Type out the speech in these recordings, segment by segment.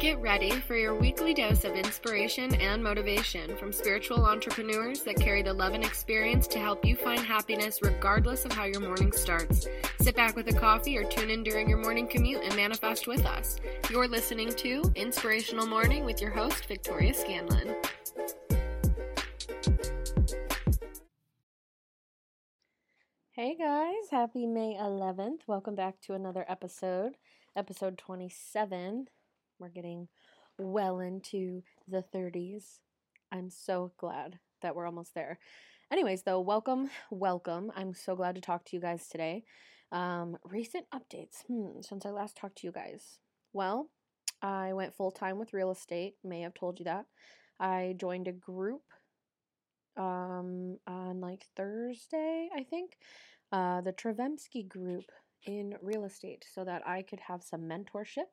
Get ready for your weekly dose of inspiration and motivation from spiritual entrepreneurs that carry the love and experience to help you find happiness regardless of how your morning starts. Sit back with a coffee or tune in during your morning commute and manifest with us. You're listening to Inspirational Morning with your host, Victoria Scanlon. Hey guys, happy May 11th. Welcome back to another episode, episode 27. We're getting well into the 30s. I'm so glad that we're almost there. Anyways, though, welcome, welcome. I'm so glad to talk to you guys today. Um, recent updates hmm, since I last talked to you guys. Well, I went full time with real estate. May have told you that. I joined a group um, on like Thursday, I think, uh, the Travemsky group in real estate, so that I could have some mentorship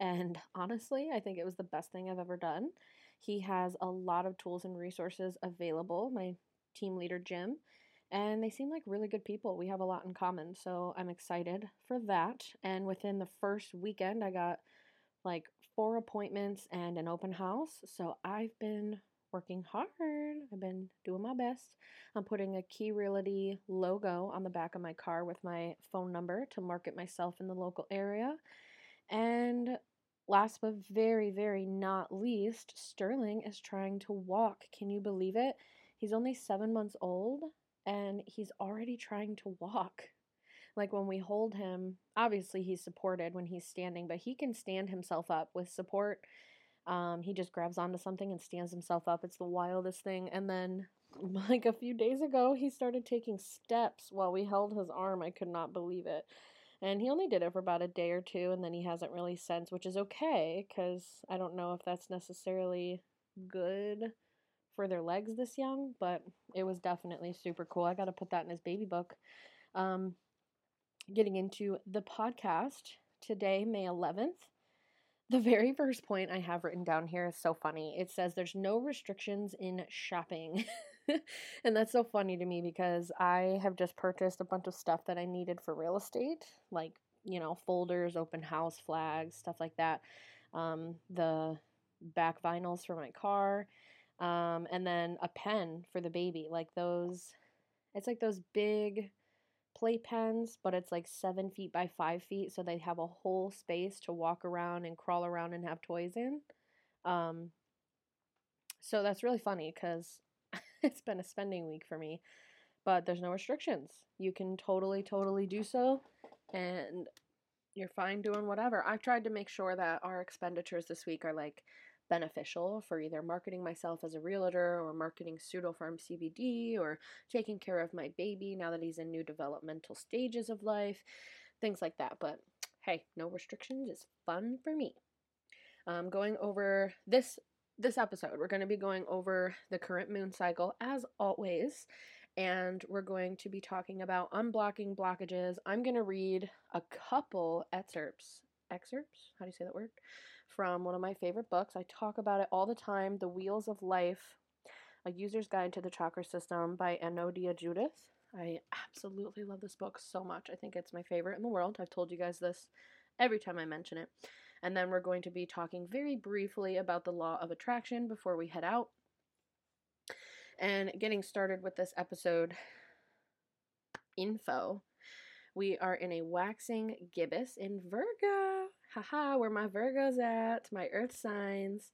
and honestly, I think it was the best thing I've ever done. He has a lot of tools and resources available, my team leader, Jim, and they seem like really good people. We have a lot in common, so I'm excited for that. And within the first weekend, I got like four appointments and an open house. So I've been working hard. I've been doing my best. I'm putting a Key Realty logo on the back of my car with my phone number to market myself in the local area. And last but very, very not least, Sterling is trying to walk. Can you believe it? He's only seven months old and he's already trying to walk. Like when we hold him, obviously he's supported when he's standing, but he can stand himself up with support. Um, he just grabs onto something and stands himself up. It's the wildest thing. And then, like a few days ago, he started taking steps while we held his arm. I could not believe it. And he only did it for about a day or two, and then he hasn't really since, which is okay because I don't know if that's necessarily good for their legs this young, but it was definitely super cool. I got to put that in his baby book. Um, getting into the podcast today, May 11th. The very first point I have written down here is so funny. It says there's no restrictions in shopping. and that's so funny to me because I have just purchased a bunch of stuff that I needed for real estate, like, you know, folders, open house flags, stuff like that. Um, the back vinyls for my car, um, and then a pen for the baby. Like those, it's like those big play pens, but it's like seven feet by five feet, so they have a whole space to walk around and crawl around and have toys in. Um, so that's really funny because it's been a spending week for me. But there's no restrictions. You can totally, totally do so, and you're fine doing whatever. I've tried to make sure that our expenditures this week are like beneficial for either marketing myself as a realtor or marketing pseudofarm CBD or taking care of my baby now that he's in new developmental stages of life, things like that. But hey, no restrictions is fun for me. Um, going over this this episode, we're going to be going over the current moon cycle as always, and we're going to be talking about unblocking blockages. I'm going to read a couple excerpts. Excerpts? How do you say that word? From one of my favorite books. I talk about it all the time The Wheels of Life, A User's Guide to the Chakra System by Anodea Judith. I absolutely love this book so much. I think it's my favorite in the world. I've told you guys this every time I mention it. And then we're going to be talking very briefly about the law of attraction before we head out. And getting started with this episode info, we are in a waxing gibbous in Virgo. Haha, where my Virgo's at, my earth signs.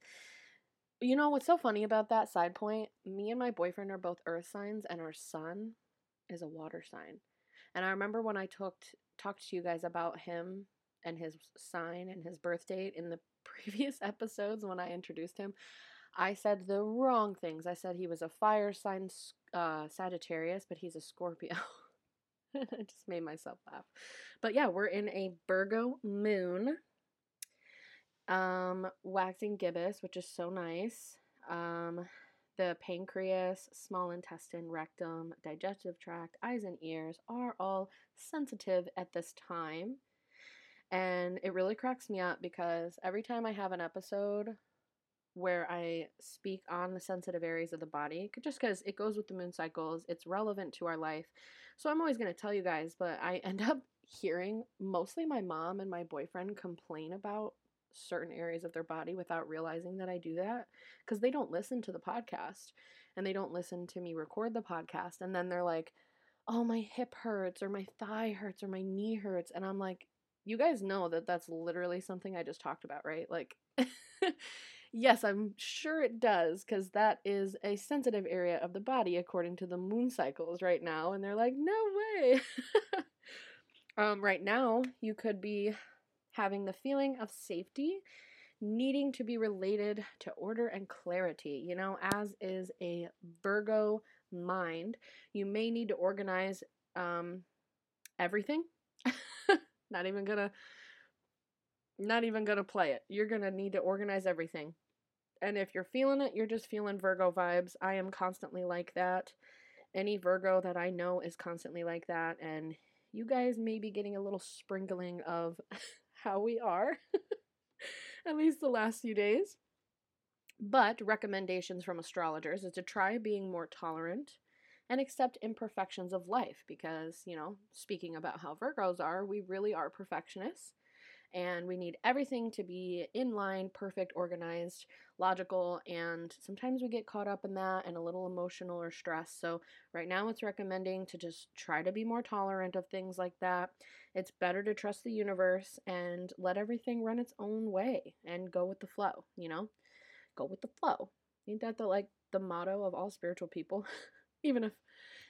You know what's so funny about that side point? Me and my boyfriend are both earth signs, and our sun is a water sign. And I remember when I talked talked to you guys about him and his sign and his birth date in the previous episodes when I introduced him, I said the wrong things. I said he was a fire sign uh, Sagittarius, but he's a Scorpio. I just made myself laugh. But yeah, we're in a Virgo moon. Um, waxing gibbous, which is so nice. Um, the pancreas, small intestine, rectum, digestive tract, eyes and ears are all sensitive at this time. And it really cracks me up because every time I have an episode where I speak on the sensitive areas of the body, just because it goes with the moon cycles, it's relevant to our life. So I'm always going to tell you guys, but I end up hearing mostly my mom and my boyfriend complain about certain areas of their body without realizing that I do that because they don't listen to the podcast and they don't listen to me record the podcast. And then they're like, oh, my hip hurts or my thigh hurts or my knee hurts. And I'm like, you guys know that that's literally something I just talked about, right? Like, yes, I'm sure it does because that is a sensitive area of the body according to the moon cycles right now. And they're like, no way. um, right now, you could be having the feeling of safety needing to be related to order and clarity, you know, as is a Virgo mind. You may need to organize um, everything. Not even gonna not even gonna play it. You're gonna need to organize everything. And if you're feeling it, you're just feeling Virgo vibes. I am constantly like that. Any Virgo that I know is constantly like that. And you guys may be getting a little sprinkling of how we are, at least the last few days. But recommendations from astrologers is to try being more tolerant and accept imperfections of life because, you know, speaking about how Virgos are, we really are perfectionists and we need everything to be in line, perfect, organized, logical, and sometimes we get caught up in that and a little emotional or stressed. So, right now it's recommending to just try to be more tolerant of things like that. It's better to trust the universe and let everything run its own way and go with the flow, you know? Go with the flow. Ain't that the like the motto of all spiritual people? even if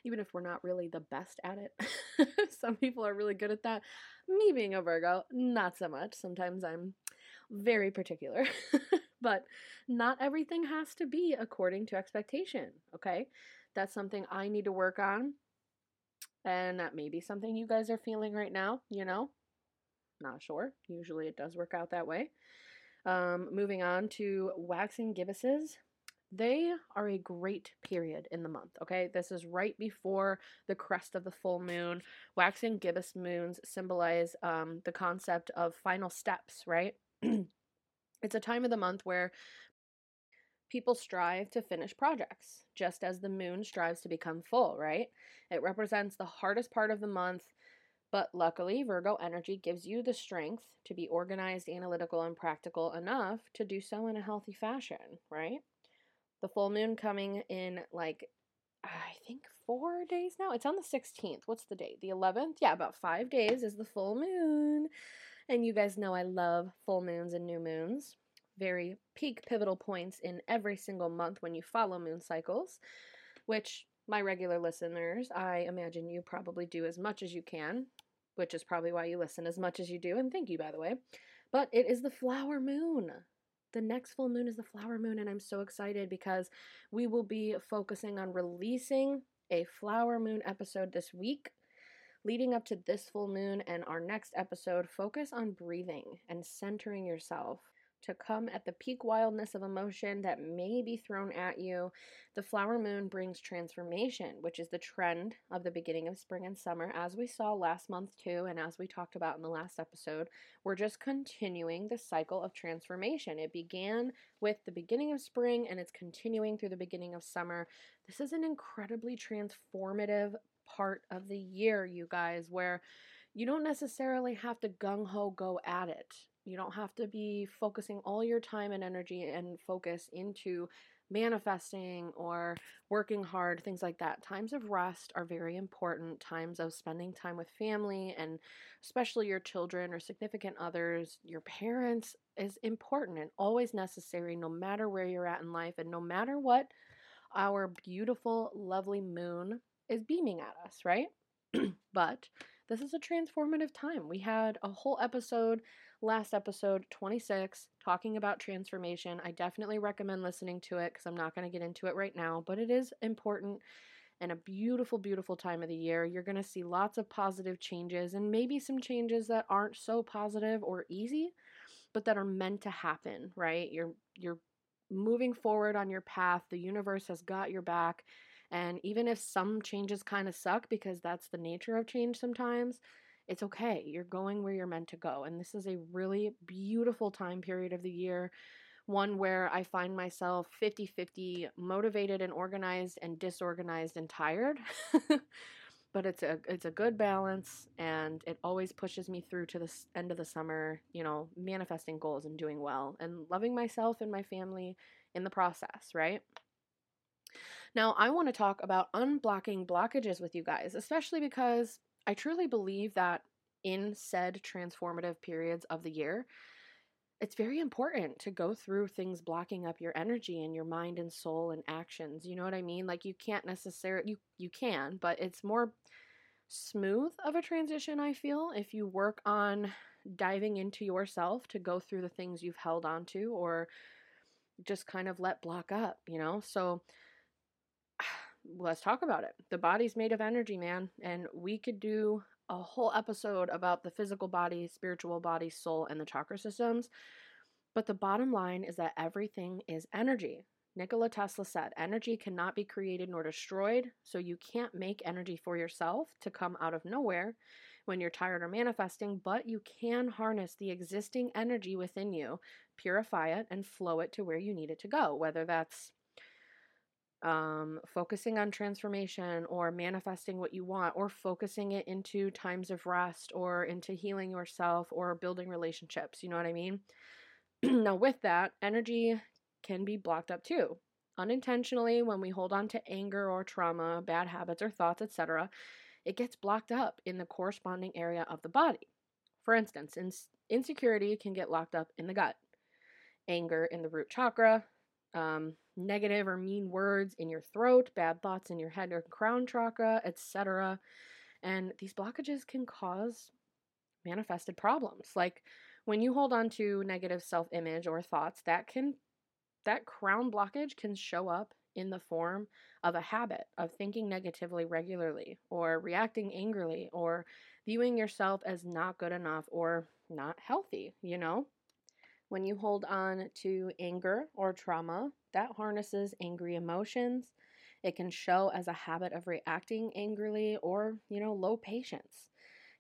even if we're not really the best at it. Some people are really good at that. Me being a Virgo, not so much. Sometimes I'm very particular. but not everything has to be according to expectation, okay? That's something I need to work on. And that may be something you guys are feeling right now, you know? Not sure. Usually it does work out that way. Um, moving on to waxing gibbuses. They are a great period in the month, okay? This is right before the crest of the full moon. Waxing gibbous moons symbolize um, the concept of final steps, right? it's a time of the month where people strive to finish projects, just as the moon strives to become full, right? It represents the hardest part of the month, but luckily, Virgo energy gives you the strength to be organized, analytical, and practical enough to do so in a healthy fashion, right? The full moon coming in like I think four days now. It's on the 16th. What's the date? The 11th? Yeah, about five days is the full moon. And you guys know I love full moons and new moons. Very peak pivotal points in every single month when you follow moon cycles, which my regular listeners, I imagine you probably do as much as you can, which is probably why you listen as much as you do. And thank you, by the way. But it is the flower moon the next full moon is the flower moon, and I'm so excited because we will be focusing on releasing a flower moon episode this week. Leading up to this full moon and our next episode, focus on breathing and centering yourself to come at the peak wildness of emotion that may be thrown at you. The flower moon brings transformation, which is the trend of the beginning of spring and summer, as we saw last month too, and as we talked about in the last episode. We're just continuing the cycle of transformation. It began with the beginning of spring and it's continuing through the beginning of summer. This is an incredibly transformative part of the year, you guys, where you don't necessarily have to gung ho go at it. You don't have to be focusing all your time and energy and focus into manifesting or working hard, things like that. Times of rest are very important. Times of spending time with family and especially your children or significant others, your parents is important and always necessary no matter where you're at in life and no matter what our beautiful, lovely moon is beaming at us, right? but this is a transformative time. We had a whole episode last episode 26 talking about transformation. I definitely recommend listening to it because I'm not going to get into it right now, but it is important and a beautiful, beautiful time of the year. You're going to see lots of positive changes and maybe some changes that aren't so positive or easy, but that are meant to happen, right? You're you're moving forward on your path. The universe has got your back. And even if some changes kind of suck because that's the nature of change sometimes, it's okay. You're going where you're meant to go. And this is a really beautiful time period of the year, one where I find myself 50 50 motivated and organized and disorganized and tired. but it's a it's a good balance and it always pushes me through to the end of the summer you know manifesting goals and doing well and loving myself and my family in the process right now i want to talk about unblocking blockages with you guys especially because i truly believe that in said transformative periods of the year it's very important to go through things blocking up your energy and your mind and soul and actions. You know what I mean? Like you can't necessarily you you can, but it's more smooth of a transition I feel if you work on diving into yourself to go through the things you've held on to or just kind of let block up, you know? So let's talk about it. The body's made of energy, man, and we could do a whole episode about the physical body, spiritual body, soul, and the chakra systems. But the bottom line is that everything is energy. Nikola Tesla said, Energy cannot be created nor destroyed, so you can't make energy for yourself to come out of nowhere when you're tired or manifesting, but you can harness the existing energy within you, purify it, and flow it to where you need it to go, whether that's um, focusing on transformation or manifesting what you want or focusing it into times of rest or into healing yourself or building relationships. You know what I mean? now, with that, energy can be blocked up too. Unintentionally, when we hold on to anger or trauma, bad habits or thoughts, etc., it gets blocked up in the corresponding area of the body. For instance, insecurity can get locked up in the gut, anger in the root chakra, um, negative or mean words in your throat, bad thoughts in your head or crown chakra, etc. And these blockages can cause manifested problems. Like when you hold on to negative self-image or thoughts, that can that crown blockage can show up in the form of a habit of thinking negatively regularly or reacting angrily or viewing yourself as not good enough or not healthy, you know? When you hold on to anger or trauma, that harnesses angry emotions. It can show as a habit of reacting angrily or, you know, low patience.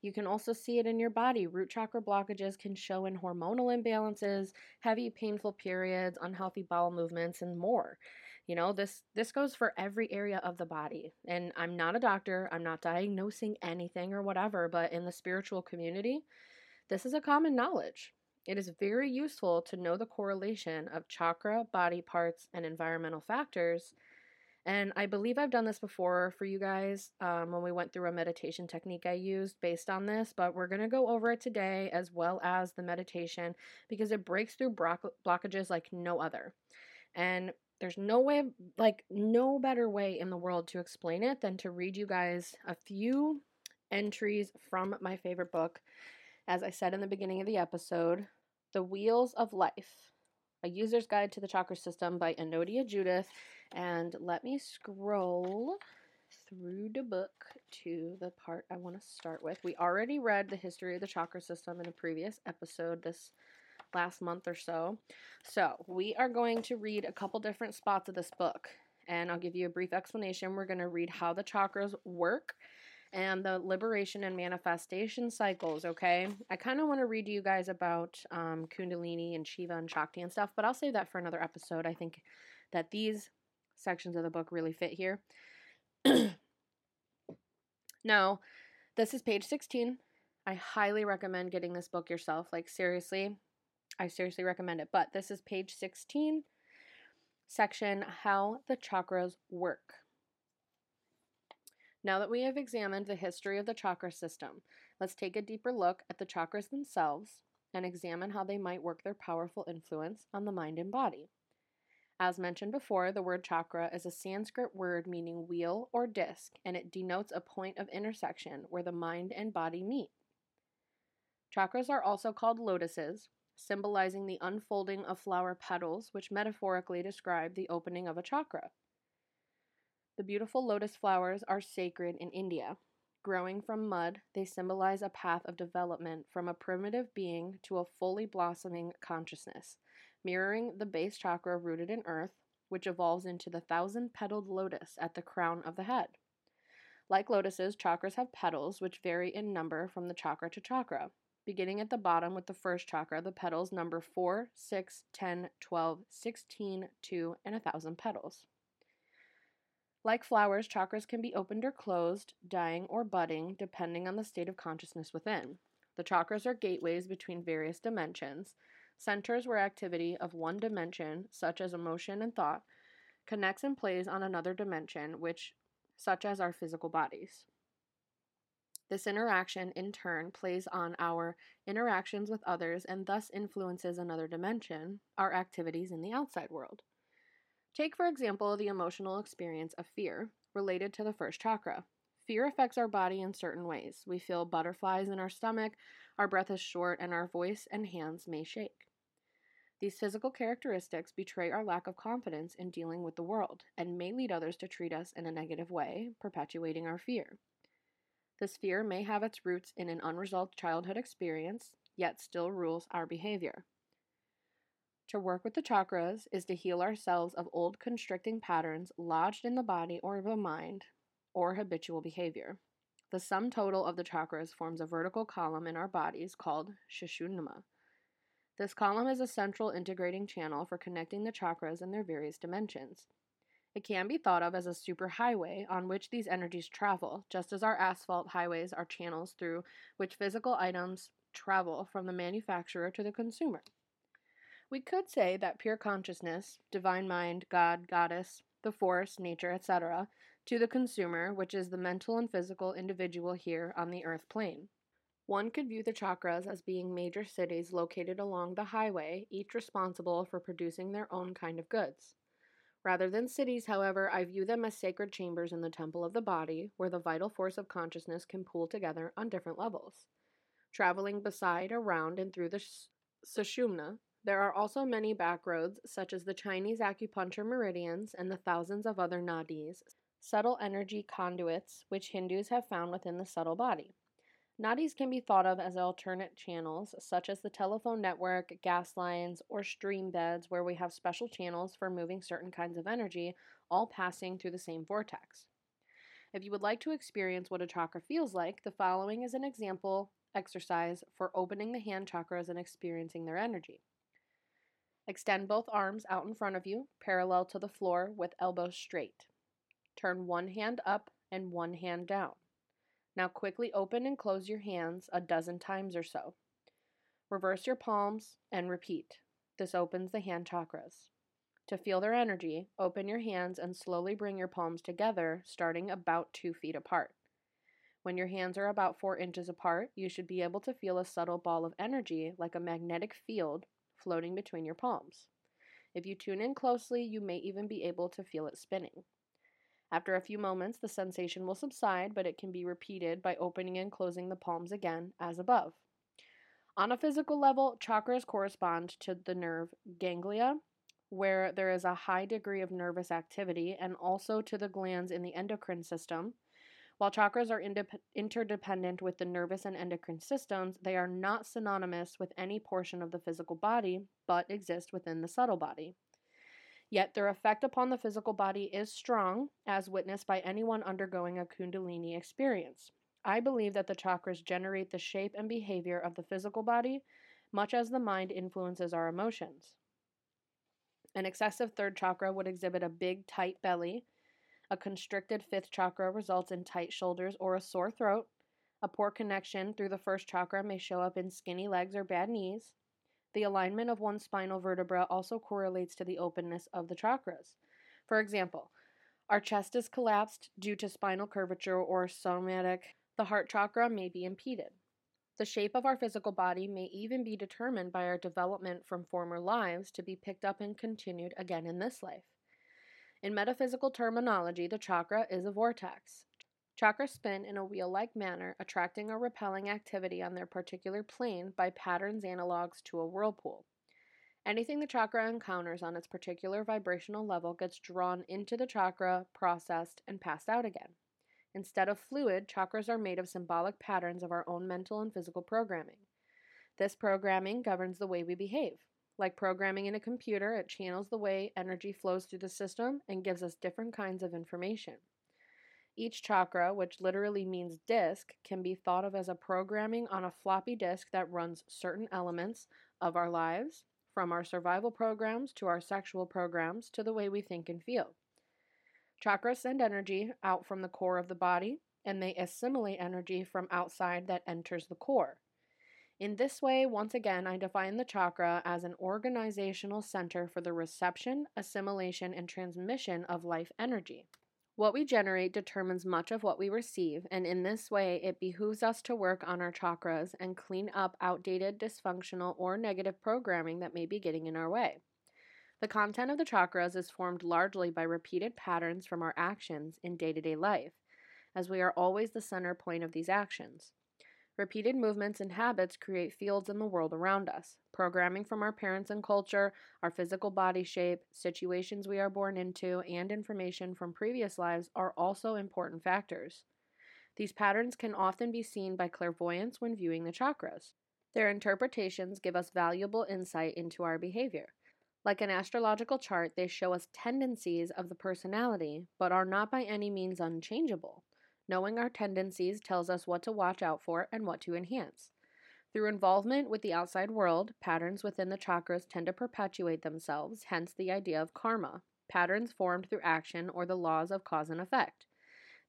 You can also see it in your body. Root chakra blockages can show in hormonal imbalances, heavy painful periods, unhealthy bowel movements and more. You know, this this goes for every area of the body. And I'm not a doctor, I'm not diagnosing anything or whatever, but in the spiritual community, this is a common knowledge. It is very useful to know the correlation of chakra, body parts, and environmental factors. And I believe I've done this before for you guys um, when we went through a meditation technique I used based on this, but we're going to go over it today as well as the meditation because it breaks through block- blockages like no other. And there's no way, like, no better way in the world to explain it than to read you guys a few entries from my favorite book, as I said in the beginning of the episode, The Wheels of Life, a user's guide to the chakra system by Anodea Judith. And let me scroll through the book to the part I want to start with. We already read the history of the chakra system in a previous episode this last month or so. So, we are going to read a couple different spots of this book, and I'll give you a brief explanation. We're going to read how the chakras work and the liberation and manifestation cycles, okay? I kind of want to read to you guys about um, Kundalini and Shiva and Shakti and stuff, but I'll save that for another episode. I think that these sections of the book really fit here. now, this is page 16. I highly recommend getting this book yourself. Like, seriously, I seriously recommend it. But this is page 16, section How the Chakras Work. Now that we have examined the history of the chakra system, let's take a deeper look at the chakras themselves and examine how they might work their powerful influence on the mind and body. As mentioned before, the word chakra is a Sanskrit word meaning wheel or disc, and it denotes a point of intersection where the mind and body meet. Chakras are also called lotuses, symbolizing the unfolding of flower petals, which metaphorically describe the opening of a chakra. The beautiful lotus flowers are sacred in India. Growing from mud, they symbolize a path of development from a primitive being to a fully blossoming consciousness, mirroring the base chakra rooted in earth, which evolves into the thousand petaled lotus at the crown of the head. Like lotuses, chakras have petals which vary in number from the chakra to chakra. Beginning at the bottom with the first chakra, the petals number 4, 6, 10, 12, 16, 2, and 1,000 petals. Like flowers, chakras can be opened or closed, dying or budding, depending on the state of consciousness within. The chakras are gateways between various dimensions, centers where activity of one dimension, such as emotion and thought, connects and plays on another dimension, which such as our physical bodies. This interaction, in turn, plays on our interactions with others and thus influences another dimension, our activities in the outside world. Take, for example, the emotional experience of fear related to the first chakra. Fear affects our body in certain ways. We feel butterflies in our stomach, our breath is short, and our voice and hands may shake. These physical characteristics betray our lack of confidence in dealing with the world and may lead others to treat us in a negative way, perpetuating our fear. This fear may have its roots in an unresolved childhood experience, yet still rules our behavior. To work with the chakras is to heal ourselves of old constricting patterns lodged in the body or the mind or habitual behavior. The sum total of the chakras forms a vertical column in our bodies called Sushumna. This column is a central integrating channel for connecting the chakras in their various dimensions. It can be thought of as a superhighway on which these energies travel, just as our asphalt highways are channels through which physical items travel from the manufacturer to the consumer. We could say that pure consciousness, divine mind, God, goddess, the force, nature, etc., to the consumer, which is the mental and physical individual here on the earth plane. One could view the chakras as being major cities located along the highway, each responsible for producing their own kind of goods. Rather than cities, however, I view them as sacred chambers in the temple of the body, where the vital force of consciousness can pool together on different levels. Traveling beside, around, and through the Sushumna, there are also many back roads, such as the Chinese acupuncture meridians and the thousands of other nadis, subtle energy conduits, which Hindus have found within the subtle body. Nadis can be thought of as alternate channels, such as the telephone network, gas lines, or stream beds, where we have special channels for moving certain kinds of energy, all passing through the same vortex. If you would like to experience what a chakra feels like, the following is an example exercise for opening the hand chakras and experiencing their energy. Extend both arms out in front of you, parallel to the floor, with elbows straight. Turn one hand up and one hand down. Now quickly open and close your hands a dozen times or so. Reverse your palms and repeat. This opens the hand chakras. To feel their energy, open your hands and slowly bring your palms together, starting about two feet apart. When your hands are about four inches apart, you should be able to feel a subtle ball of energy, like a magnetic field, floating between your palms. If you tune in closely, you may even be able to feel it spinning. After a few moments, the sensation will subside, but it can be repeated by opening and closing the palms again, as above. On a physical level, chakras correspond to the nerve ganglia, where there is a high degree of nervous activity, and also to the glands in the endocrine system. While chakras are indep- interdependent with the nervous and endocrine systems, they are not synonymous with any portion of the physical body, but exist within the subtle body. Yet their effect upon the physical body is strong, as witnessed by anyone undergoing a Kundalini experience. I believe that the chakras generate the shape and behavior of the physical body, much as the mind influences our emotions. An excessive third chakra would exhibit a big, tight belly. A constricted fifth chakra results in tight shoulders or a sore throat. A poor connection through the first chakra may show up in skinny legs or bad knees. The alignment of one spinal vertebra also correlates to the openness of the chakras. For example, our chest is collapsed due to spinal curvature or somatic, the heart chakra may be impeded. The shape of our physical body may even be determined by our development from former lives to be picked up and continued again in this life. In metaphysical terminology, the chakra is a vortex. Chakras spin in a wheel like manner, attracting or repelling activity on their particular plane by patterns analogs to a whirlpool. Anything the chakra encounters on its particular vibrational level gets drawn into the chakra, processed, and passed out again. Instead of fluid, chakras are made of symbolic patterns of our own mental and physical programming. This programming governs the way we behave. Like programming in a computer, it channels the way energy flows through the system and gives us different kinds of information. Each chakra, which literally means disk, can be thought of as a programming on a floppy disk that runs certain elements of our lives, from our survival programs to our sexual programs to the way we think and feel. Chakras send energy out from the core of the body, and they assimilate energy from outside that enters the core. In this way, once again, I define the chakra as an organizational center for the reception, assimilation, and transmission of life energy. What we generate determines much of what we receive, and in this way, it behooves us to work on our chakras and clean up outdated, dysfunctional, or negative programming that may be getting in our way. The content of the chakras is formed largely by repeated patterns from our actions in day to day life, as we are always the center point of these actions. Repeated movements and habits create fields in the world around us. Programming from our parents and culture, our physical body shape, situations we are born into, and information from previous lives are also important factors. These patterns can often be seen by clairvoyants when viewing the chakras. Their interpretations give us valuable insight into our behavior. Like an astrological chart, they show us tendencies of the personality, but are not by any means unchangeable. Knowing our tendencies tells us what to watch out for and what to enhance. Through involvement with the outside world, patterns within the chakras tend to perpetuate themselves, hence the idea of karma, patterns formed through action or the laws of cause and effect.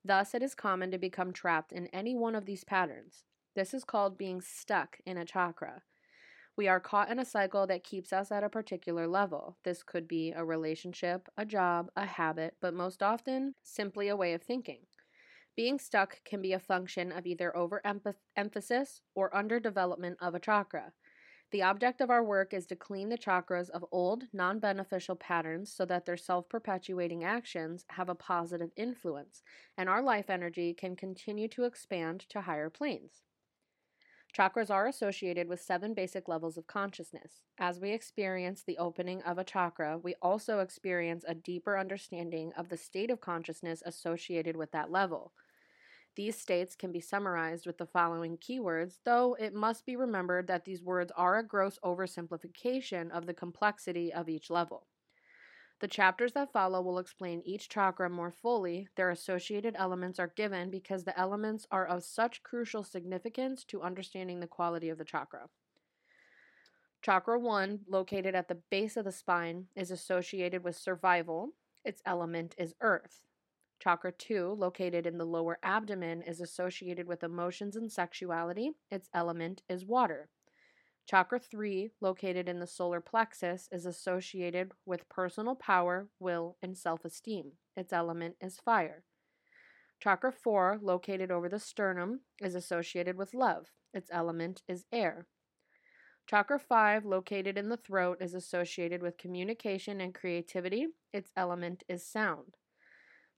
Thus, it is common to become trapped in any one of these patterns. This is called being stuck in a chakra. We are caught in a cycle that keeps us at a particular level. This could be a relationship, a job, a habit, but most often, simply a way of thinking. Being stuck can be a function of either overemphasis or underdevelopment of a chakra. The object of our work is to clean the chakras of old, non beneficial patterns so that their self perpetuating actions have a positive influence, and our life energy can continue to expand to higher planes. Chakras are associated with seven basic levels of consciousness. As we experience the opening of a chakra, we also experience a deeper understanding of the state of consciousness associated with that level. These states can be summarized with the following keywords, though it must be remembered that these words are a gross oversimplification of the complexity of each level. The chapters that follow will explain each chakra more fully. Their associated elements are given because the elements are of such crucial significance to understanding the quality of the chakra. Chakra 1, located at the base of the spine, is associated with survival. Its element is earth. Chakra 2, located in the lower abdomen, is associated with emotions and sexuality. Its element is water. Chakra 3, located in the solar plexus, is associated with personal power, will, and self esteem. Its element is fire. Chakra 4, located over the sternum, is associated with love. Its element is air. Chakra 5, located in the throat, is associated with communication and creativity. Its element is sound.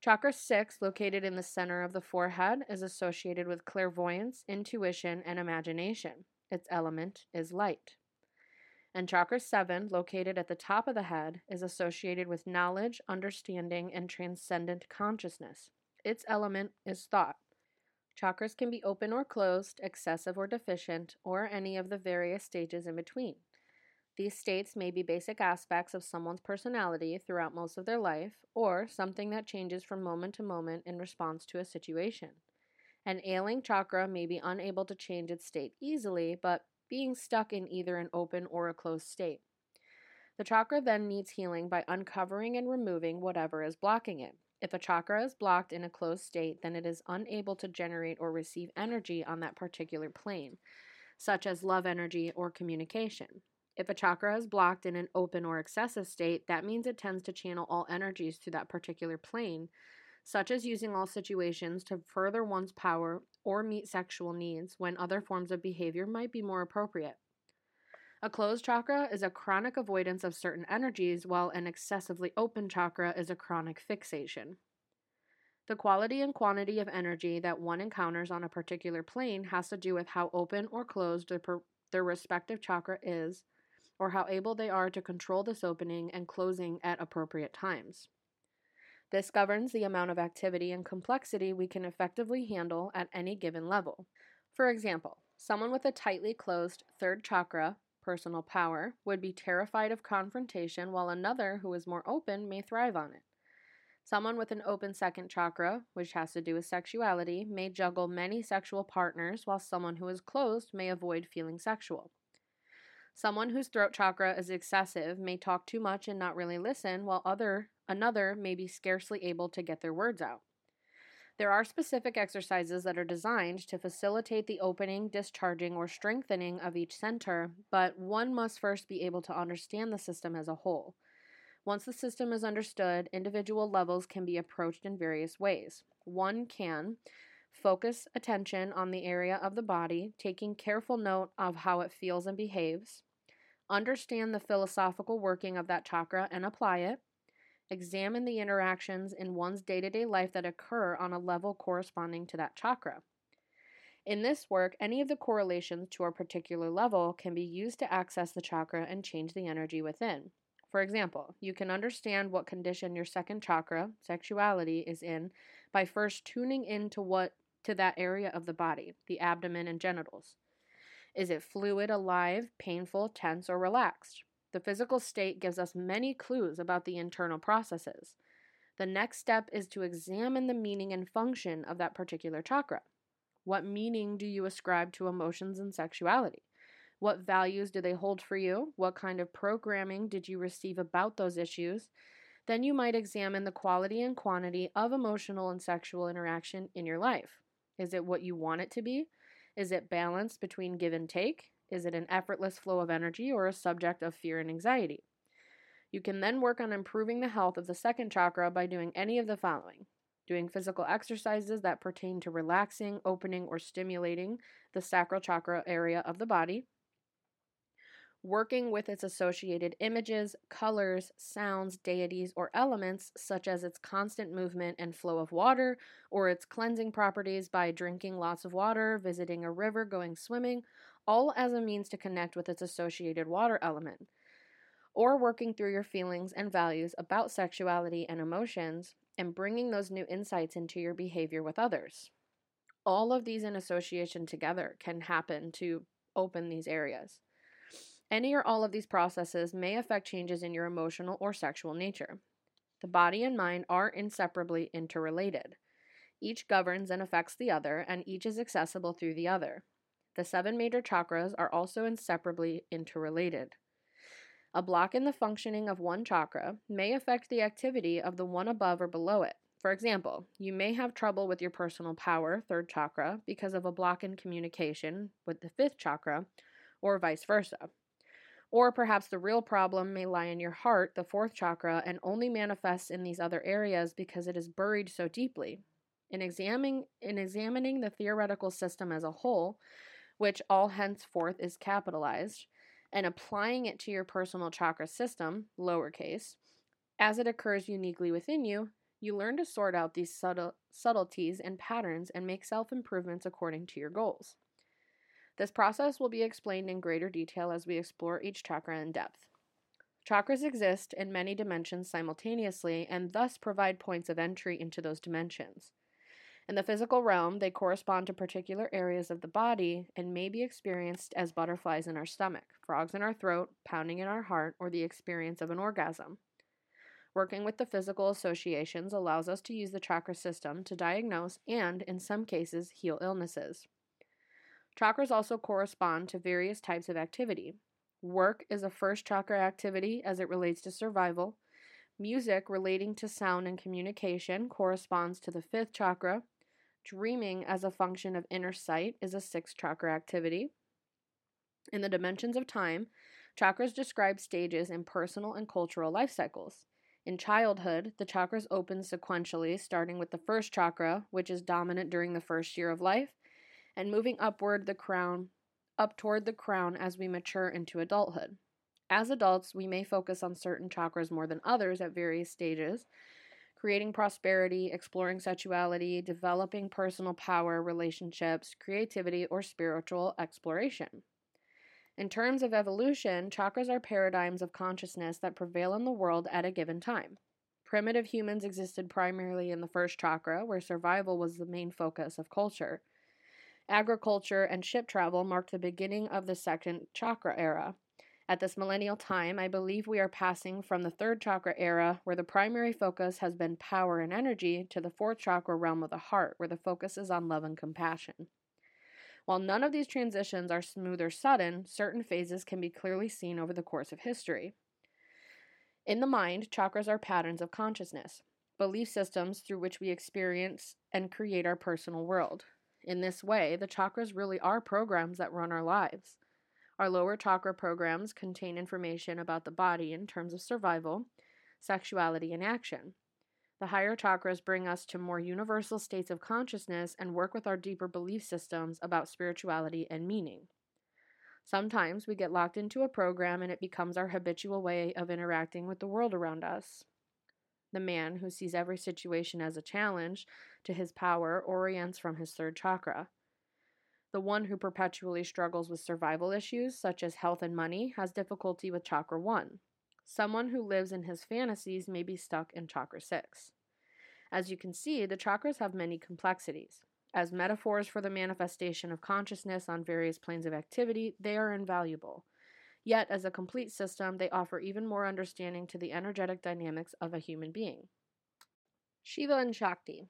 Chakra 6, located in the center of the forehead, is associated with clairvoyance, intuition, and imagination. Its element is light. And chakra 7, located at the top of the head, is associated with knowledge, understanding, and transcendent consciousness. Its element is thought. Chakras can be open or closed, excessive or deficient, or any of the various stages in between. These states may be basic aspects of someone's personality throughout most of their life, or something that changes from moment to moment in response to a situation. An ailing chakra may be unable to change its state easily, but being stuck in either an open or a closed state. The chakra then needs healing by uncovering and removing whatever is blocking it. If a chakra is blocked in a closed state, then it is unable to generate or receive energy on that particular plane, such as love energy or communication. If a chakra is blocked in an open or excessive state, that means it tends to channel all energies to that particular plane, such as using all situations to further one's power or meet sexual needs when other forms of behavior might be more appropriate. A closed chakra is a chronic avoidance of certain energies, while an excessively open chakra is a chronic fixation. The quality and quantity of energy that one encounters on a particular plane has to do with how open or closed their, per- their respective chakra is or how able they are to control this opening and closing at appropriate times. This governs the amount of activity and complexity we can effectively handle at any given level. For example, someone with a tightly closed third chakra, personal power, would be terrified of confrontation, while another who is more open may thrive on it. Someone with an open second chakra, which has to do with sexuality, may juggle many sexual partners, while someone who is closed may avoid feeling sexual. Someone whose throat chakra is excessive may talk too much and not really listen, while other another may be scarcely able to get their words out. There are specific exercises that are designed to facilitate the opening, discharging, or strengthening of each center, but one must first be able to understand the system as a whole. Once the system is understood, individual levels can be approached in various ways. One can focus attention on the area of the body, taking careful note of how it feels and behaves, understand the philosophical working of that chakra and apply it, Examine the interactions in one's day to day life that occur on a level corresponding to that chakra. In this work, any of the correlations to a particular level can be used to access the chakra and change the energy within. For example, you can understand what condition your second chakra, sexuality, is in by first tuning into what to that area of the body, the abdomen and genitals. Is it fluid, alive, painful, tense, or relaxed? The physical state gives us many clues about the internal processes. The next step is to examine the meaning and function of that particular chakra. What meaning do you ascribe to emotions and sexuality? What values do they hold for you? What kind of programming did you receive about those issues? Then you might examine the quality and quantity of emotional and sexual interaction in your life. Is it what you want it to be? Is it balanced between give and take? Is it an effortless flow of energy or a subject of fear and anxiety? You can then work on improving the health of the second chakra by doing any of the following doing physical exercises that pertain to relaxing, opening, or stimulating the sacral chakra area of the body, working with its associated images, colors, sounds, deities, or elements, such as its constant movement and flow of water, or its cleansing properties by drinking lots of water, visiting a river, going swimming, all as a means to connect with its associated water element, or working through your feelings and values about sexuality and emotions and bringing those new insights into your behavior with others. All of these in association together can happen to open these areas. Any or all of these processes may affect changes in your emotional or sexual nature. The body and mind are inseparably interrelated. Each governs and affects the other, and each is accessible through the other. The seven major chakras are also inseparably interrelated. A block in the functioning of one chakra may affect the activity of the one above or below it. For example, you may have trouble with your personal power, third chakra, because of a block in communication with the fifth chakra, or vice versa. Or perhaps the real problem may lie in your heart, the fourth chakra, and only manifests in these other areas because it is buried so deeply. In examining, in examining the theoretical system as a whole, which all henceforth is capitalized, and applying it to your personal chakra system, lowercase, as it occurs uniquely within you, you learn to sort out these subtle, subtleties and patterns and make self improvements according to your goals. This process will be explained in greater detail as we explore each chakra in depth. Chakras exist in many dimensions simultaneously and thus provide points of entry into those dimensions. In the physical realm, they correspond to particular areas of the body and may be experienced as butterflies in our stomach, frogs in our throat, pounding in our heart, or the experience of an orgasm. Working with the physical associations allows us to use the chakra system to diagnose and, in some cases, heal illnesses. Chakras also correspond to various types of activity. Work is a first chakra activity as it relates to survival. Music relating to sound and communication corresponds to the fifth chakra, Dreaming as a function of inner sight is a sixth chakra activity. In the dimensions of time, chakras describe stages in personal and cultural life cycles. In childhood, the chakras open sequentially, starting with the first chakra, which is dominant during the first year of life, and moving upward the crown up toward the crown as we mature into adulthood. As adults, we may focus on certain chakras more than others at various stages, creating prosperity, exploring sexuality, developing personal power, relationships, creativity, or spiritual exploration. In terms of evolution, chakras are paradigms of consciousness that prevail in the world at a given time. Primitive humans existed primarily in the first chakra, where survival was the main focus of culture. Agriculture and ship travel marked the beginning of the second chakra era, at this millennial time, I believe we are passing from the third chakra era, where the primary focus has been power and energy, to the fourth chakra realm of the heart, where the focus is on love and compassion. While none of these transitions are smooth or sudden, certain phases can be clearly seen over the course of history. In the mind, chakras are patterns of consciousness, belief systems through which we experience and create our personal world. In this way, the chakras really are programs that run our lives. Our lower chakra programs contain information about the body in terms of survival, sexuality, and action. The higher chakras bring us to more universal states of consciousness and work with our deeper belief systems about spirituality and meaning. Sometimes we get locked into a program and it becomes our habitual way of interacting with the world around us. The man who sees every situation as a challenge to his power orients from his third chakra. The one who perpetually struggles with survival issues, such as health and money, has difficulty with chakra 1. Someone who lives in his fantasies may be stuck in chakra 6. As you can see, the chakras have many complexities. As metaphors for the manifestation of consciousness on various planes of activity, they are invaluable. Yet, as a complete system, they offer even more understanding to the energetic dynamics of a human being. Shiva and Shakti.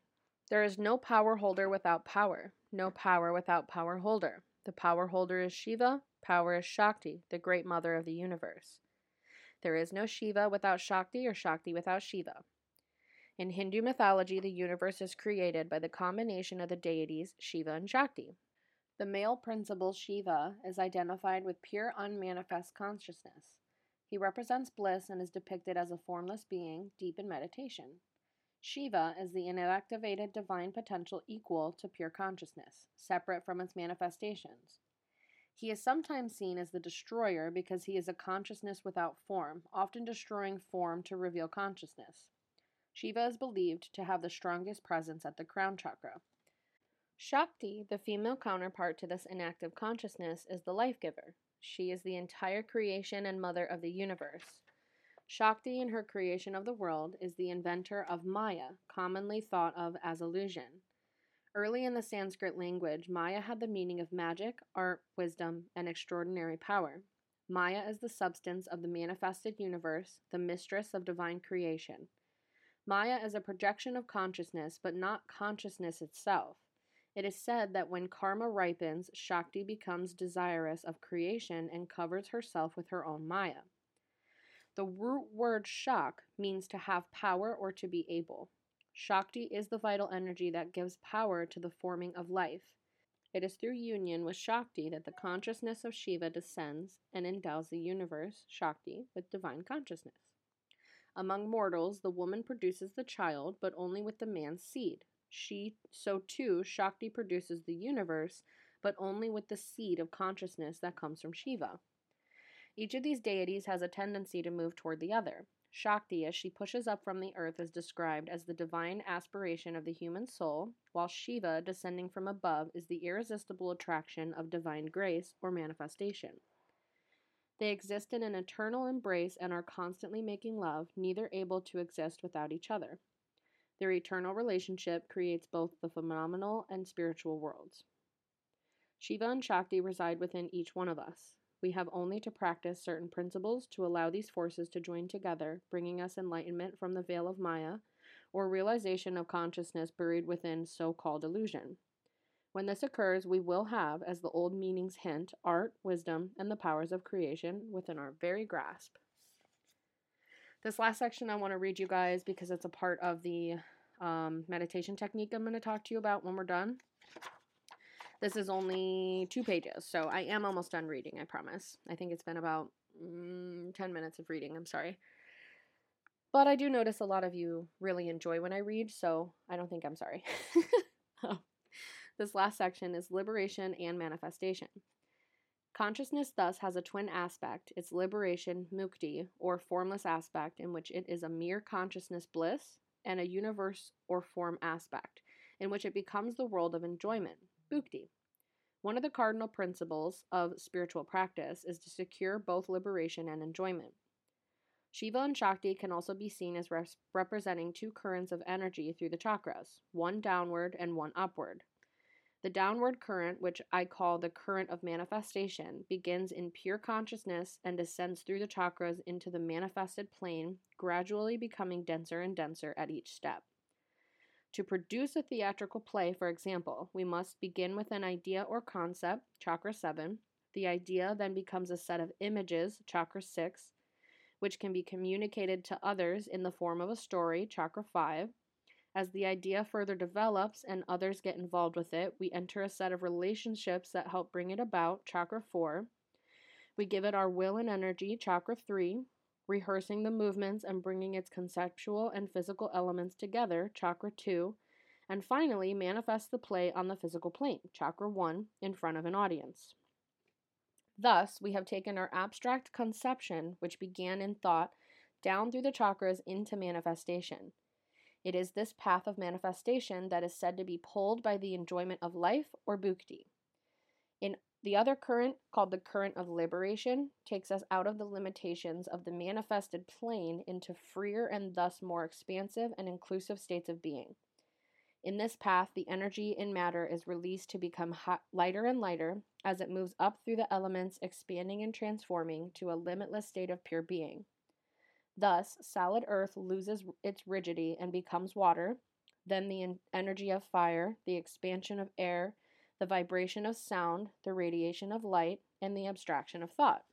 There is no power holder without power, no power without power holder. The power holder is Shiva, power is Shakti, the great mother of the universe. There is no Shiva without Shakti or Shakti without Shiva. In Hindu mythology, the universe is created by the combination of the deities Shiva and Shakti. The male principle Shiva is identified with pure unmanifest consciousness. He represents bliss and is depicted as a formless being, deep in meditation. Shiva is the inactivated divine potential equal to pure consciousness, separate from its manifestations. He is sometimes seen as the destroyer because he is a consciousness without form, often destroying form to reveal consciousness. Shiva is believed to have the strongest presence at the crown chakra. Shakti, the female counterpart to this inactive consciousness, is the life giver. She is the entire creation and mother of the universe. Shakti, in her creation of the world, is the inventor of Maya, commonly thought of as illusion. Early in the Sanskrit language, Maya had the meaning of magic, art, wisdom, and extraordinary power. Maya is the substance of the manifested universe, the mistress of divine creation. Maya is a projection of consciousness, but not consciousness itself. It is said that when karma ripens, Shakti becomes desirous of creation and covers herself with her own Maya. The root word shak means to have power or to be able. Shakti is the vital energy that gives power to the forming of life. It is through union with Shakti that the consciousness of Shiva descends and endows the universe, Shakti, with divine consciousness. Among mortals, the woman produces the child, but only with the man's seed, she so too Shakti produces the universe, but only with the seed of consciousness that comes from Shiva. Each of these deities has a tendency to move toward the other. Shakti, as she pushes up from the earth, is described as the divine aspiration of the human soul, while Shiva, descending from above, is the irresistible attraction of divine grace or manifestation. They exist in an eternal embrace and are constantly making love, neither able to exist without each other. Their eternal relationship creates both the phenomenal and spiritual worlds. Shiva and Shakti reside within each one of us. We have only to practice certain principles to allow these forces to join together, bringing us enlightenment from the veil of Maya, or realization of consciousness buried within so called illusion. When this occurs, we will have, as the old meanings hint, art, wisdom, and the powers of creation within our very grasp. This last section I want to read you guys because it's a part of the um, meditation technique I'm going to talk to you about when we're done. This is only two pages, so I am almost done reading, I promise. I think it's been about mm, 10 minutes of reading, I'm sorry. But I do notice a lot of you really enjoy when I read, so I don't think I'm sorry. this last section is liberation and manifestation. Consciousness thus has a twin aspect its liberation, mukti, or formless aspect, in which it is a mere consciousness bliss, and a universe or form aspect, in which it becomes the world of enjoyment, bhukti. One of the cardinal principles of spiritual practice is to secure both liberation and enjoyment. Shiva and Shakti can also be seen as res- representing two currents of energy through the chakras, one downward and one upward. The downward current, which I call the current of manifestation, begins in pure consciousness and descends through the chakras into the manifested plane, gradually becoming denser and denser at each step. To produce a theatrical play, for example, we must begin with an idea or concept, chakra 7. The idea then becomes a set of images, chakra 6, which can be communicated to others in the form of a story, chakra 5. As the idea further develops and others get involved with it, we enter a set of relationships that help bring it about, chakra 4. We give it our will and energy, chakra 3, rehearsing the movements and bringing its conceptual and physical elements together, chakra 2. And finally, manifest the play on the physical plane, chakra 1, in front of an audience. Thus, we have taken our abstract conception, which began in thought, down through the chakras into manifestation. It is this path of manifestation that is said to be pulled by the enjoyment of life or bhukti. In the other current, called the current of liberation, takes us out of the limitations of the manifested plane into freer and thus more expansive and inclusive states of being. In this path, the energy in matter is released to become hot, lighter and lighter as it moves up through the elements, expanding and transforming to a limitless state of pure being. Thus, solid earth loses its rigidity and becomes water, then the energy of fire, the expansion of air, the vibration of sound, the radiation of light, and the abstraction of thought.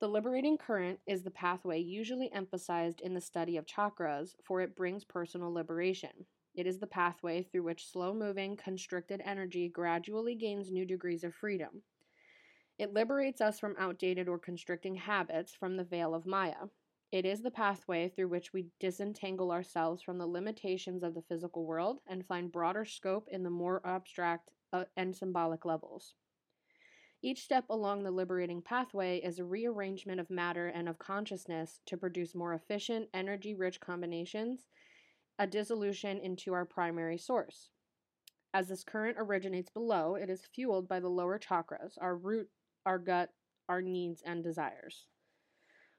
The liberating current is the pathway usually emphasized in the study of chakras, for it brings personal liberation. It is the pathway through which slow moving, constricted energy gradually gains new degrees of freedom. It liberates us from outdated or constricting habits from the veil of Maya, it is the pathway through which we disentangle ourselves from the limitations of the physical world and find broader scope in the more abstract uh, and symbolic levels. Each step along the liberating pathway is a rearrangement of matter and of consciousness to produce more efficient, energy rich combinations, a dissolution into our primary source. As this current originates below, it is fueled by the lower chakras, our root, our gut, our needs, and desires.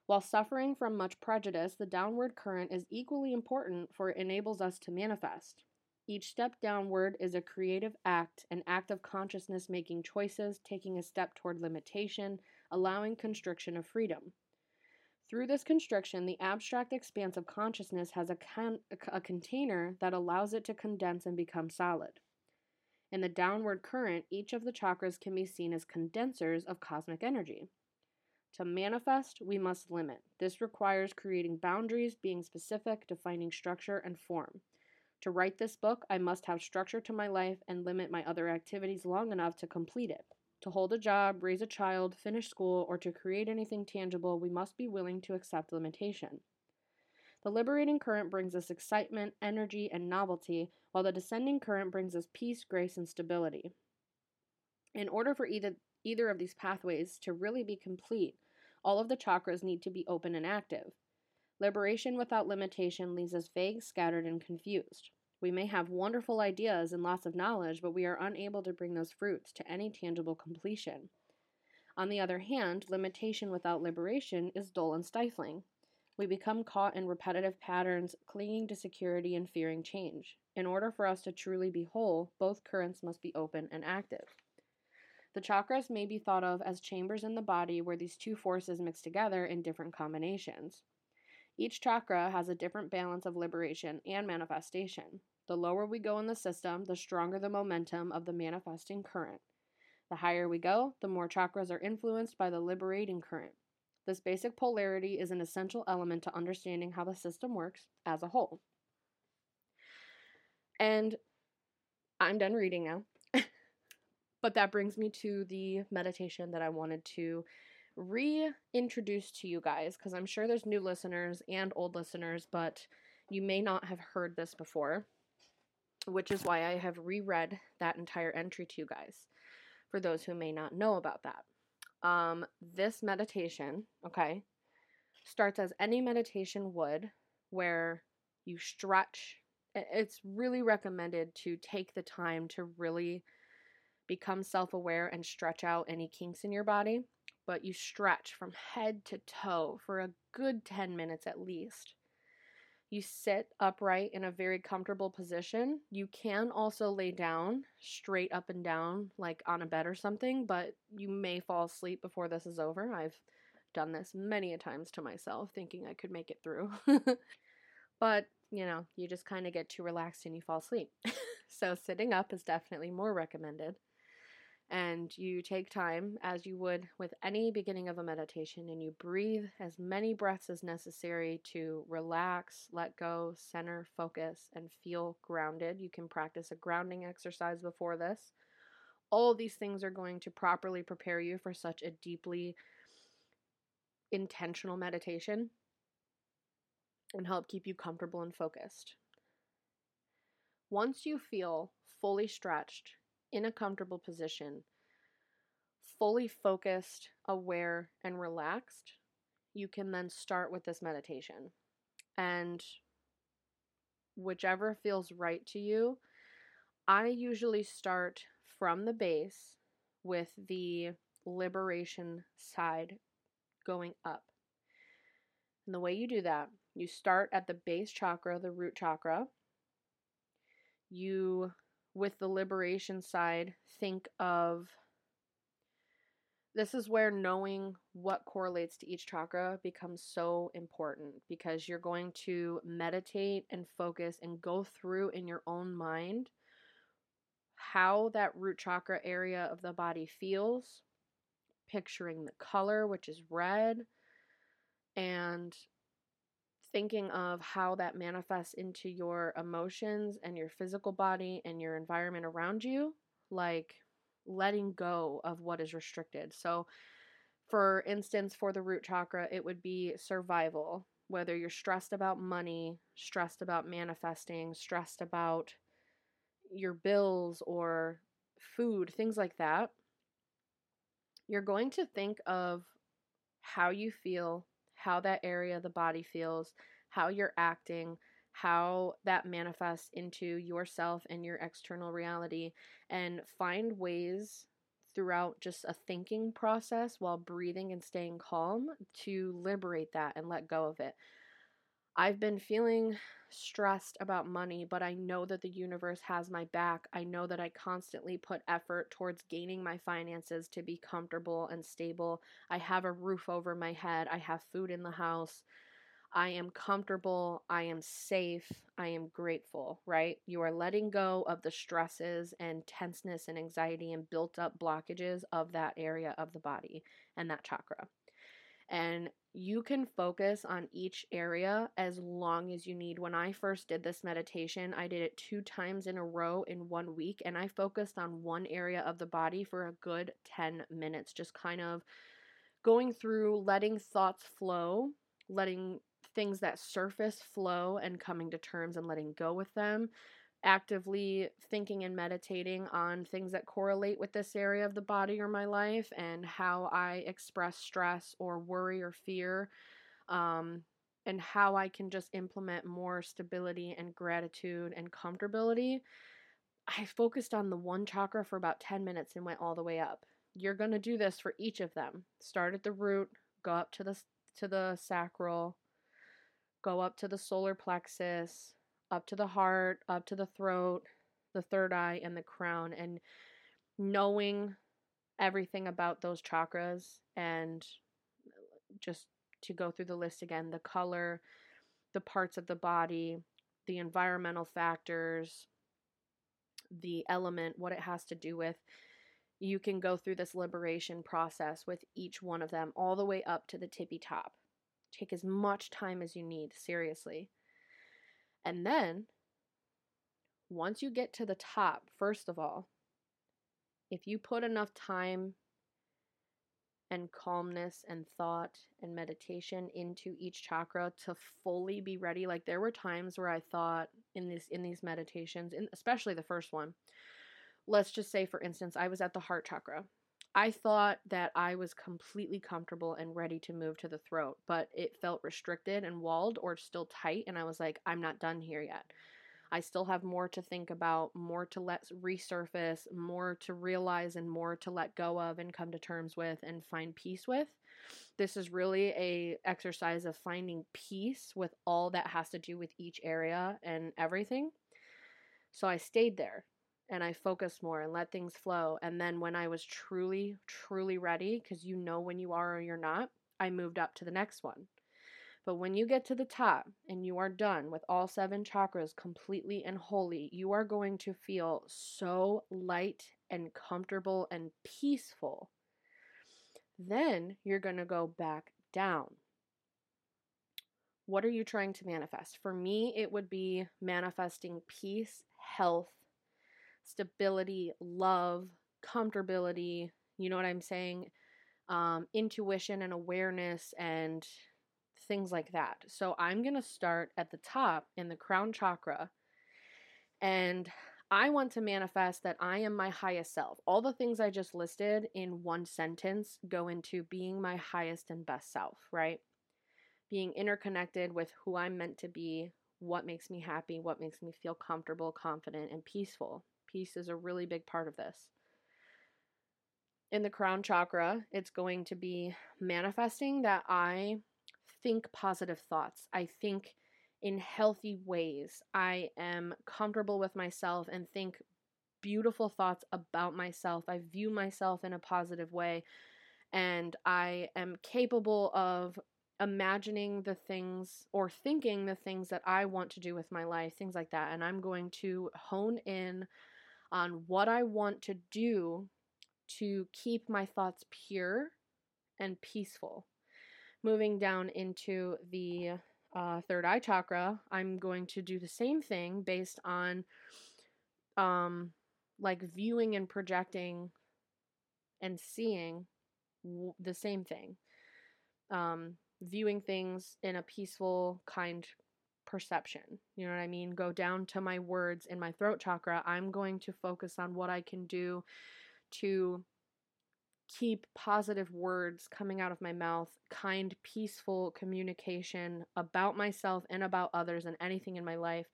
While suffering from much prejudice, the downward current is equally important for it enables us to manifest. Each step downward is a creative act, an act of consciousness making choices, taking a step toward limitation, allowing constriction of freedom. Through this constriction, the abstract expanse of consciousness has a, con- a container that allows it to condense and become solid. In the downward current, each of the chakras can be seen as condensers of cosmic energy. To manifest, we must limit. This requires creating boundaries, being specific, defining structure and form. To write this book, I must have structure to my life and limit my other activities long enough to complete it. To hold a job, raise a child, finish school, or to create anything tangible, we must be willing to accept limitation. The liberating current brings us excitement, energy, and novelty, while the descending current brings us peace, grace, and stability. In order for either, either of these pathways to really be complete, all of the chakras need to be open and active. Liberation without limitation leaves us vague, scattered, and confused. We may have wonderful ideas and lots of knowledge, but we are unable to bring those fruits to any tangible completion. On the other hand, limitation without liberation is dull and stifling. We become caught in repetitive patterns, clinging to security and fearing change. In order for us to truly be whole, both currents must be open and active. The chakras may be thought of as chambers in the body where these two forces mix together in different combinations. Each chakra has a different balance of liberation and manifestation. The lower we go in the system, the stronger the momentum of the manifesting current. The higher we go, the more chakras are influenced by the liberating current. This basic polarity is an essential element to understanding how the system works as a whole. And I'm done reading now. But that brings me to the meditation that I wanted to reintroduce to you guys because I'm sure there's new listeners and old listeners, but you may not have heard this before, which is why I have reread that entire entry to you guys for those who may not know about that. Um, this meditation, okay, starts as any meditation would, where you stretch. It's really recommended to take the time to really become self aware and stretch out any kinks in your body. But you stretch from head to toe for a good 10 minutes at least. You sit upright in a very comfortable position. You can also lay down straight up and down, like on a bed or something, but you may fall asleep before this is over. I've done this many a times to myself, thinking I could make it through. but you know, you just kind of get too relaxed and you fall asleep. so, sitting up is definitely more recommended. And you take time, as you would with any beginning of a meditation, and you breathe as many breaths as necessary to relax, let go, center, focus, and feel grounded. You can practice a grounding exercise before this. All these things are going to properly prepare you for such a deeply intentional meditation and help keep you comfortable and focused. Once you feel fully stretched in a comfortable position, fully focused, aware, and relaxed, you can then start with this meditation. And whichever feels right to you, I usually start from the base with the liberation side going up. And the way you do that, you start at the base chakra, the root chakra. You, with the liberation side, think of this is where knowing what correlates to each chakra becomes so important because you're going to meditate and focus and go through in your own mind how that root chakra area of the body feels, picturing the color, which is red, and thinking of how that manifests into your emotions and your physical body and your environment around you, like letting go of what is restricted. So, for instance, for the root chakra, it would be survival, whether you're stressed about money, stressed about manifesting, stressed about your bills or food, things like that. You're going to think of how you feel, how that area of the body feels, how you're acting, how that manifests into yourself and your external reality, and find ways throughout just a thinking process while breathing and staying calm to liberate that and let go of it. I've been feeling stressed about money, but I know that the universe has my back. I know that I constantly put effort towards gaining my finances to be comfortable and stable. I have a roof over my head, I have food in the house. I am comfortable, I am safe, I am grateful, right? You are letting go of the stresses and tenseness and anxiety and built up blockages of that area of the body and that chakra. And you can focus on each area as long as you need. When I first did this meditation, I did it two times in a row in one week, and I focused on one area of the body for a good 10 minutes, just kind of going through letting thoughts flow, letting things that surface flow and coming to terms and letting go with them actively thinking and meditating on things that correlate with this area of the body or my life and how I express stress or worry or fear, um, and how I can just implement more stability and gratitude and comfortability. I focused on the one chakra for about 10 minutes and went all the way up. You're going to do this for each of them. Start at the root, go up to the to the sacral, go up to the solar plexus, up to the heart, up to the throat, the third eye, and the crown, and knowing everything about those chakras and uh, just to go through the list again the color, the parts of the body, the environmental factors, the element, what it has to do with. You can go through this liberation process with each one of them all the way up to the tippy top. Take as much time as you need, seriously. And then, once you get to the top, first of all, if you put enough time and calmness and thought and meditation into each chakra to fully be ready like there were times where i thought in these in these meditations in especially the first one let's just say for instance i was at the heart chakra I thought that I was completely comfortable and ready to move to the throat, but it felt restricted and walled or still tight. And I was like, I'm not done here yet. I still have more to think about, more to let resurface, more to realize, and more to let go of and come to terms with and find peace with. This is really a exercise of finding peace with all that has to do with each area and everything. So I stayed there and I focused more and let things flow. And then when I was truly, truly ready, because you know when you are or you're not, I moved up to the next one. But when you get to the top and you are done with all seven chakras completely and wholly, you are going to feel so light and comfortable and peaceful. Then you're going to go back down. What are you trying to manifest? For me, it would be manifesting peace, health, stability, love, comfortability. You know what I'm saying? Um, intuition and awareness and things like that. So I'm going to start at the top in the crown chakra. And I want to manifest that I am my highest self. All the things I just listed in one sentence go into being my highest and best self, right? Being interconnected with who I'm meant to be, what makes me happy, what makes me feel comfortable, confident, and peaceful. Peace is a really big part of this. In the crown chakra, it's going to be manifesting that I think positive thoughts. I think in healthy ways. I am comfortable with myself and think beautiful thoughts about myself. I view myself in a positive way. And I am capable of imagining the things or thinking the things that I want to do with my life, things like that. And I'm going to hone in on what I want to do to keep my thoughts pure and peaceful moving down into the uh, third eye chakra, I'm going to do the same thing based on um, like viewing and projecting and seeing w- the same thing. Um, viewing things in a peaceful, kind perception. You know what I mean? Go down to my words in my throat chakra. I'm going to focus on what I can do to keep positive words coming out of my mouth, kind, peaceful communication about myself and about others and anything in my life,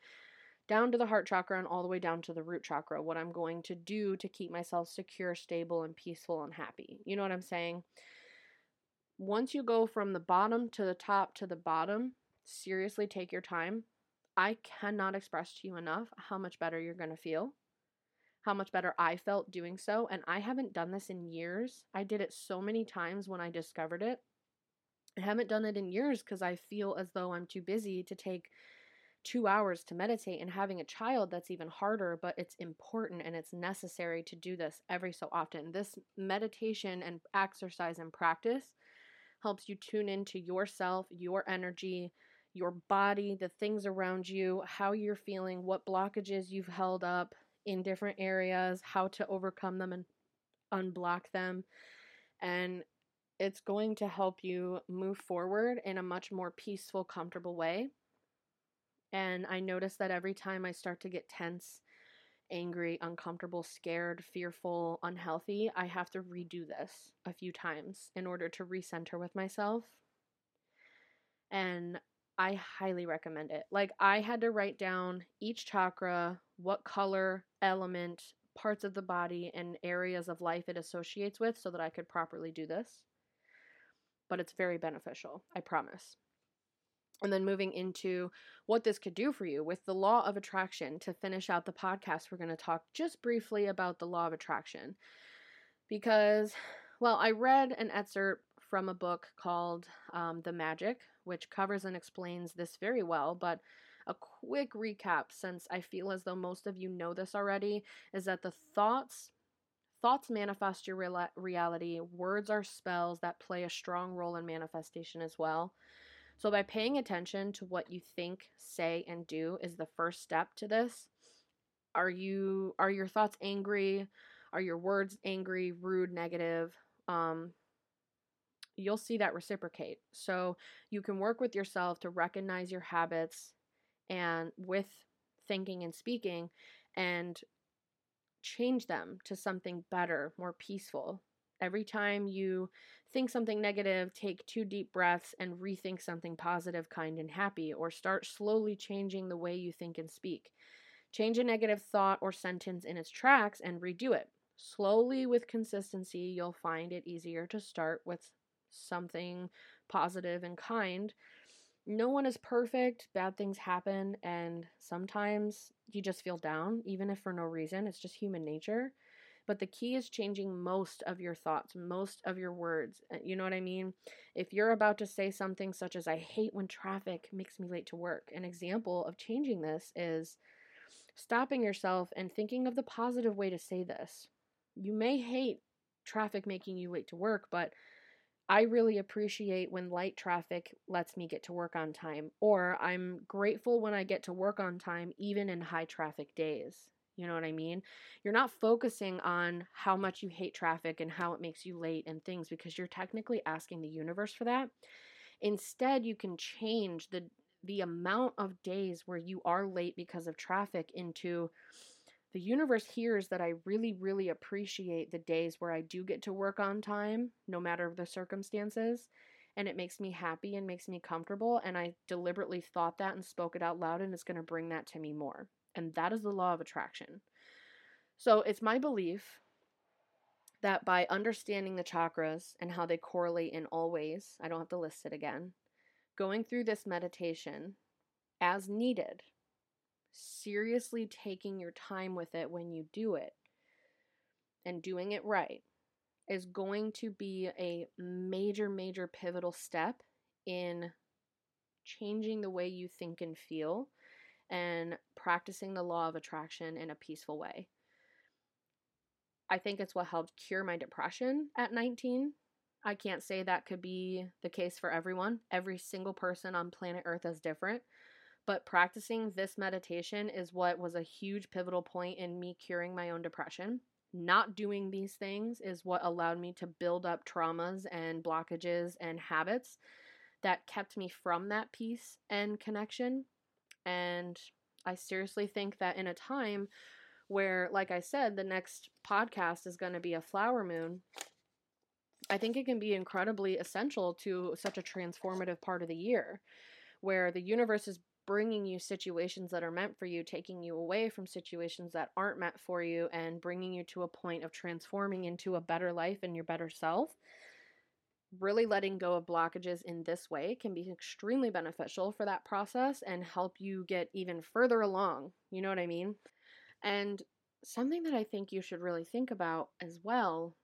down to the heart chakra and all the way down to the root chakra. What I'm going to do to keep myself secure, stable, and peaceful and happy. You know what I'm saying? Once you go from the bottom to the top to the bottom, seriously take your time. I cannot express to you enough how much better you're going to feel how much better I felt doing so. And I haven't done this in years. I did it so many times when I discovered it. I haven't done it in years because I feel as though I'm too busy to take two hours to meditate. And having a child, that's even harder, but it's important and it's necessary to do this every so often. This meditation and exercise and practice helps you tune into yourself, your energy, your body, the things around you, how you're feeling, what blockages you've held up, in different areas, how to overcome them and unblock them. And it's going to help you move forward in a much more peaceful, comfortable way. And I notice that every time I start to get tense, angry, uncomfortable, scared, fearful, unhealthy, I have to redo this a few times in order to recenter with myself. And I highly recommend it. Like, I had to write down each chakra, what color, element, parts of the body, and areas of life it associates with so that I could properly do this. But it's very beneficial, I promise. And then moving into what this could do for you with the law of attraction. To finish out the podcast, we're going to talk just briefly about the law of attraction. Because, well, I read an excerpt from a book called um, The Magic, which covers and explains this very well, but a quick recap, since I feel as though most of you know this already, is that the thoughts thoughts manifest your real- reality. Words are spells that play a strong role in manifestation as well. So by paying attention to what you think, say and do is the first step to this. Are you are your thoughts angry? Are your words angry, rude, negative? Um you'll see that reciprocate. So you can work with yourself to recognize your habits and with thinking and speaking and change them to something better, more peaceful. Every time you think something negative, take two deep breaths and rethink something positive, kind, and happy, or start slowly changing the way you think and speak. Change a negative thought or sentence in its tracks and redo it. Slowly, with consistency, you'll find it easier to start with something positive and kind no one is perfect. Bad things happen, and sometimes you just feel down, even if for no reason. It's just human nature. but the key is changing most of your thoughts, most of your words. Uh, you know what I mean? If you're about to say something such as, I hate when traffic makes me late to work, an example of changing this is stopping yourself and thinking of the positive way to say this. You may hate traffic making you late to work, but I really appreciate when light traffic lets me get to work on time, or I'm grateful when I get to work on time, even in high traffic days. You know what I mean? You're not focusing on how much you hate traffic and how it makes you late and things because you're technically asking the universe for that. Instead, you can change the the amount of days where you are late because of traffic into the universe hears that I really, really appreciate the days where I do get to work on time, no matter the circumstances. And it makes me happy and makes me comfortable. And I deliberately thought that and spoke it out loud, and it's going to bring that to me more. And that is the law of attraction. So it's my belief that by understanding the chakras and how they correlate in all ways, I don't have to list it again, going through this meditation as needed seriously taking your time with it when you do it and doing it right is going to be a major, major pivotal step in changing the way you think and feel and practicing the law of attraction in a peaceful way. I think it's what helped cure my depression at 19. I can't say that could be the case for everyone. Every single person on planet Earth is different. But practicing this meditation is what was a huge pivotal point in me curing my own depression. Not doing these things is what allowed me to build up traumas and blockages and habits that kept me from that peace and connection. And I seriously think that in a time where, like I said, the next podcast is going to be a flower moon, I think it can be incredibly essential to such a transformative part of the year where the universe is bringing you situations that are meant for you, taking you away from situations that aren't meant for you, and bringing you to a point of transforming into a better life and your better self. Really letting go of blockages in this way can be extremely beneficial for that process and help you get even further along. You know what I mean? And something that I think you should really think about as well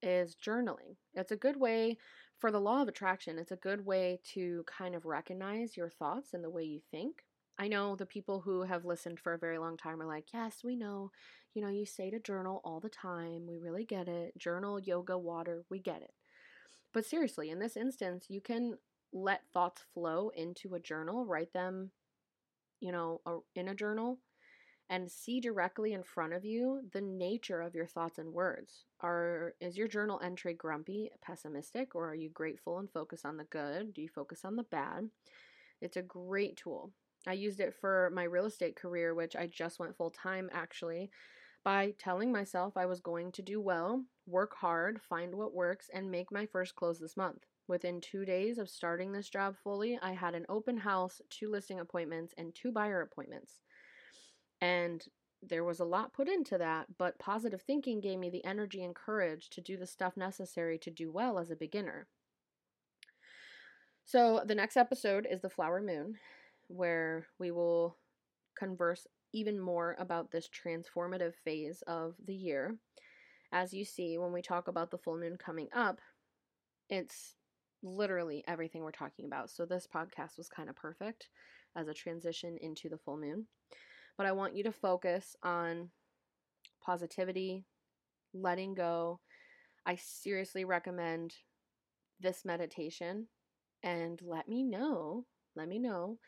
is journaling. It's a good way for the law of attraction, it's a good way to kind of recognize your thoughts and the way you think. I know the people who have listened for a very long time are like, yes, we know. You know, you say to journal all the time. We really get it. Journal, yoga, water, we get it. But seriously, in this instance, you can let thoughts flow into a journal, write them, you know, in a journal, and see directly in front of you the nature of your thoughts and words. Are is your journal entry grumpy, pessimistic, or are you grateful and focus on the good? Do you focus on the bad? It's a great tool. I used it for my real estate career, which I just went full time actually, by telling myself I was going to do well, work hard, find what works, and make my first close this month. Within two days of starting this job fully, I had an open house, two listing appointments, and two buyer appointments. And there was a lot put into that, but positive thinking gave me the energy and courage to do the stuff necessary to do well as a beginner. So, the next episode is the flower moon, where we will converse even more about this transformative phase of the year. As you see, when we talk about the full moon coming up, it's literally everything we're talking about. So, this podcast was kind of perfect as a transition into the full moon but I want you to focus on positivity, letting go. I seriously recommend this meditation and let me know, let me know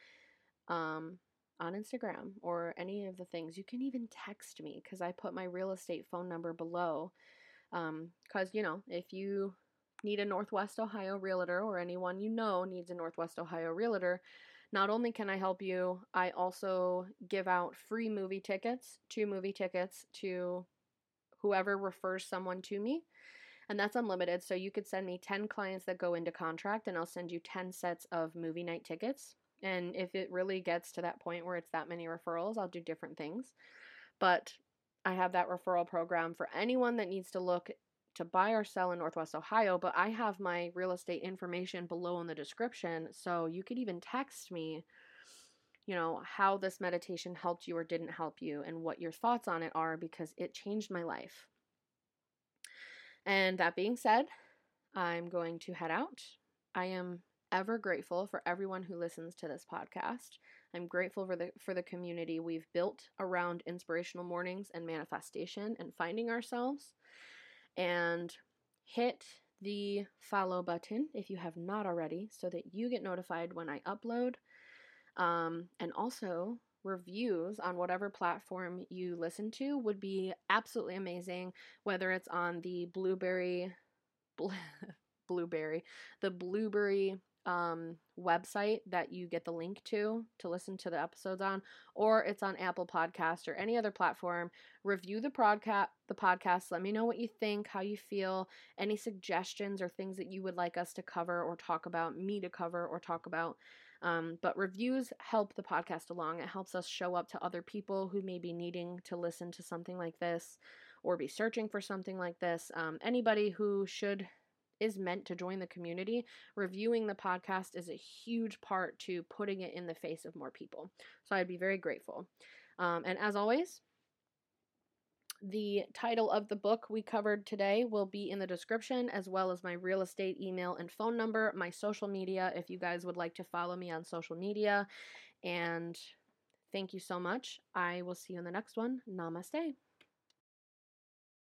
um, on Instagram or any of the things. You can even text me because I put my real estate phone number below. Because, um, you know, if you need a Northwest Ohio realtor or anyone you know needs a Northwest Ohio realtor, not only can I help you, I also give out free movie tickets, two movie tickets to whoever refers someone to me. And that's unlimited. So you could send me 10 clients that go into contract, and I'll send you 10 sets of movie night tickets. And if it really gets to that point where it's that many referrals, I'll do different things. But I have that referral program for anyone that needs to look to buy or sell in Northwest Ohio, but I have my real estate information below in the description. So you could even text me, you know, how this meditation helped you or didn't help you and what your thoughts on it are because it changed my life. And that being said, I'm going to head out. I am ever grateful for everyone who listens to this podcast. I'm grateful for the for the community we've built around inspirational mornings and manifestation and finding ourselves. And hit the follow button if you have not already so that you get notified when I upload. Um, and also, reviews on whatever platform you listen to would be absolutely amazing, whether it's on the Blubrry, Blubrry, the Blubrry um, website that you get the link to to listen to the episodes on, or it's on Apple Podcast or any other platform. Review the podcast. The podcast. Let me know what you think, how you feel, any suggestions or things that you would like us to cover or talk about, me to cover or talk about. Um, but reviews help the podcast along. It helps us show up to other people who may be needing to listen to something like this or be searching for something like this. Um, anybody who should is meant to join the community, reviewing the podcast is a huge part to putting it in the face of more people. So I'd be very grateful. Um, and as always, the title of the book we covered today will be in the description, as well as my real estate email and phone number, my social media, if you guys would like to follow me on social media. And thank you so much. I will see you in the next one. Namaste.